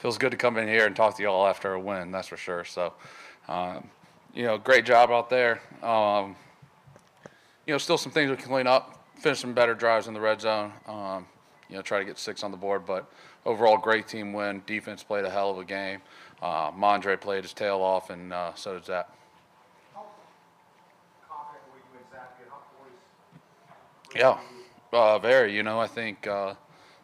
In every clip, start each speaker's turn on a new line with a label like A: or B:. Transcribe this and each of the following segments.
A: feels good to come in here and talk to y'all after a win. That's for sure. So, um, you know, great job out there. Um, you know, still some things we can clean up. Finish some better drives in the red zone. Um, you know, try to get six on the board. But overall, great team win. Defense played a hell of a game. Uh, Mondre played his tail off, and uh, so did Zappe.
B: How confident were you in Zappe and how poised?
A: Yeah, uh, very. You know, I think uh,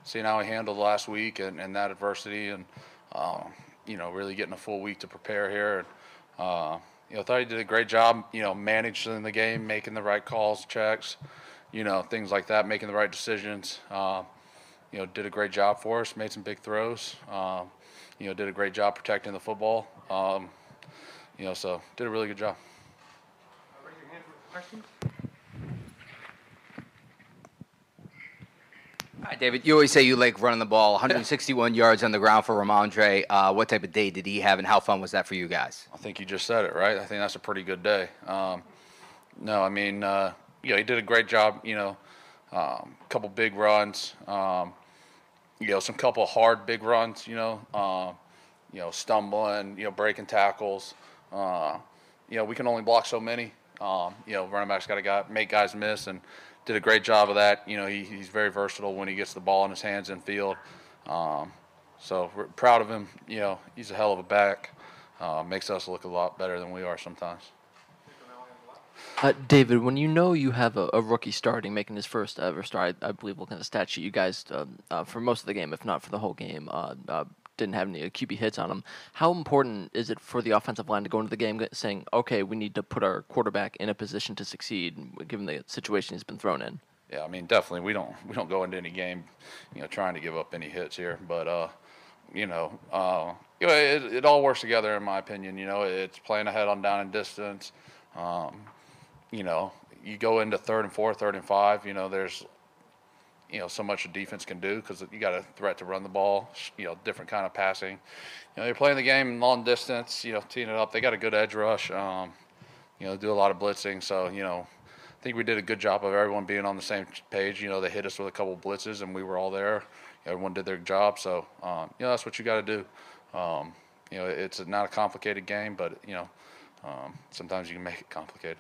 A: seeing how he handled last week and, and that adversity, and um, you know, really getting a full week to prepare here, and uh, you know, thought he did a great job. You know, managing the game, making the right calls, checks, you know, things like that, making the right decisions. Uh, you know, did a great job for us. Made some big throws. Um, you know, did a great job protecting the football. Um, you know, so did a really good job.
C: Hi, David. You always say you like running the ball. 161 yards on the ground for Rhamondre. Uh, what type of day did he have, and how fun was that for you guys?
A: I think you just said it, right? I think that's a pretty good day. Um, no, I mean, uh, you know, he did a great job. You know, a um, couple big runs. Um, you know, some couple hard big runs. You know, uh, you know, stumbling. You know, breaking tackles. Uh, you know, we can only block so many. Um, you know, running backs got to make guys miss, and did a great job of that. You know, he, he's very versatile when he gets the ball in his hands in field. Um, so we're proud of him. You know, he's a hell of a back. Uh, makes us look a lot better than we are sometimes.
D: Uh, David, when you know you have a, a rookie starting, making his first ever start, I, I believe looking at the stat sheet, you guys, um, uh, for most of the game, if not for the whole game, uh, uh, didn't have any QB hits on him. How important is it for the offensive line to go into the game saying, okay, we need to put our quarterback in a position to succeed, given the situation he's been thrown in?
A: Yeah, I mean, definitely, we don't we don't go into any game, you know, trying to give up any hits here. But uh, you know, uh, you know, it, it all works together in my opinion. You know, it's playing ahead on down and distance. Um, you know, you go into third and four, third and five. You know, there's you know so much a defense can do because you got a threat to run the ball. You know, different kind of passing. You know, they're playing the game long distance. You know, teeing it up. They got a good edge rush. Um, you know, do a lot of blitzing. So you know, I think we did a good job of everyone being on the same page. You know, they hit us with a couple blitzes, and we were all there. Everyone did their job. So um, you know, that's what you got to do. Um, you know, it's not a complicated game, but you know, um, sometimes you can make it complicated.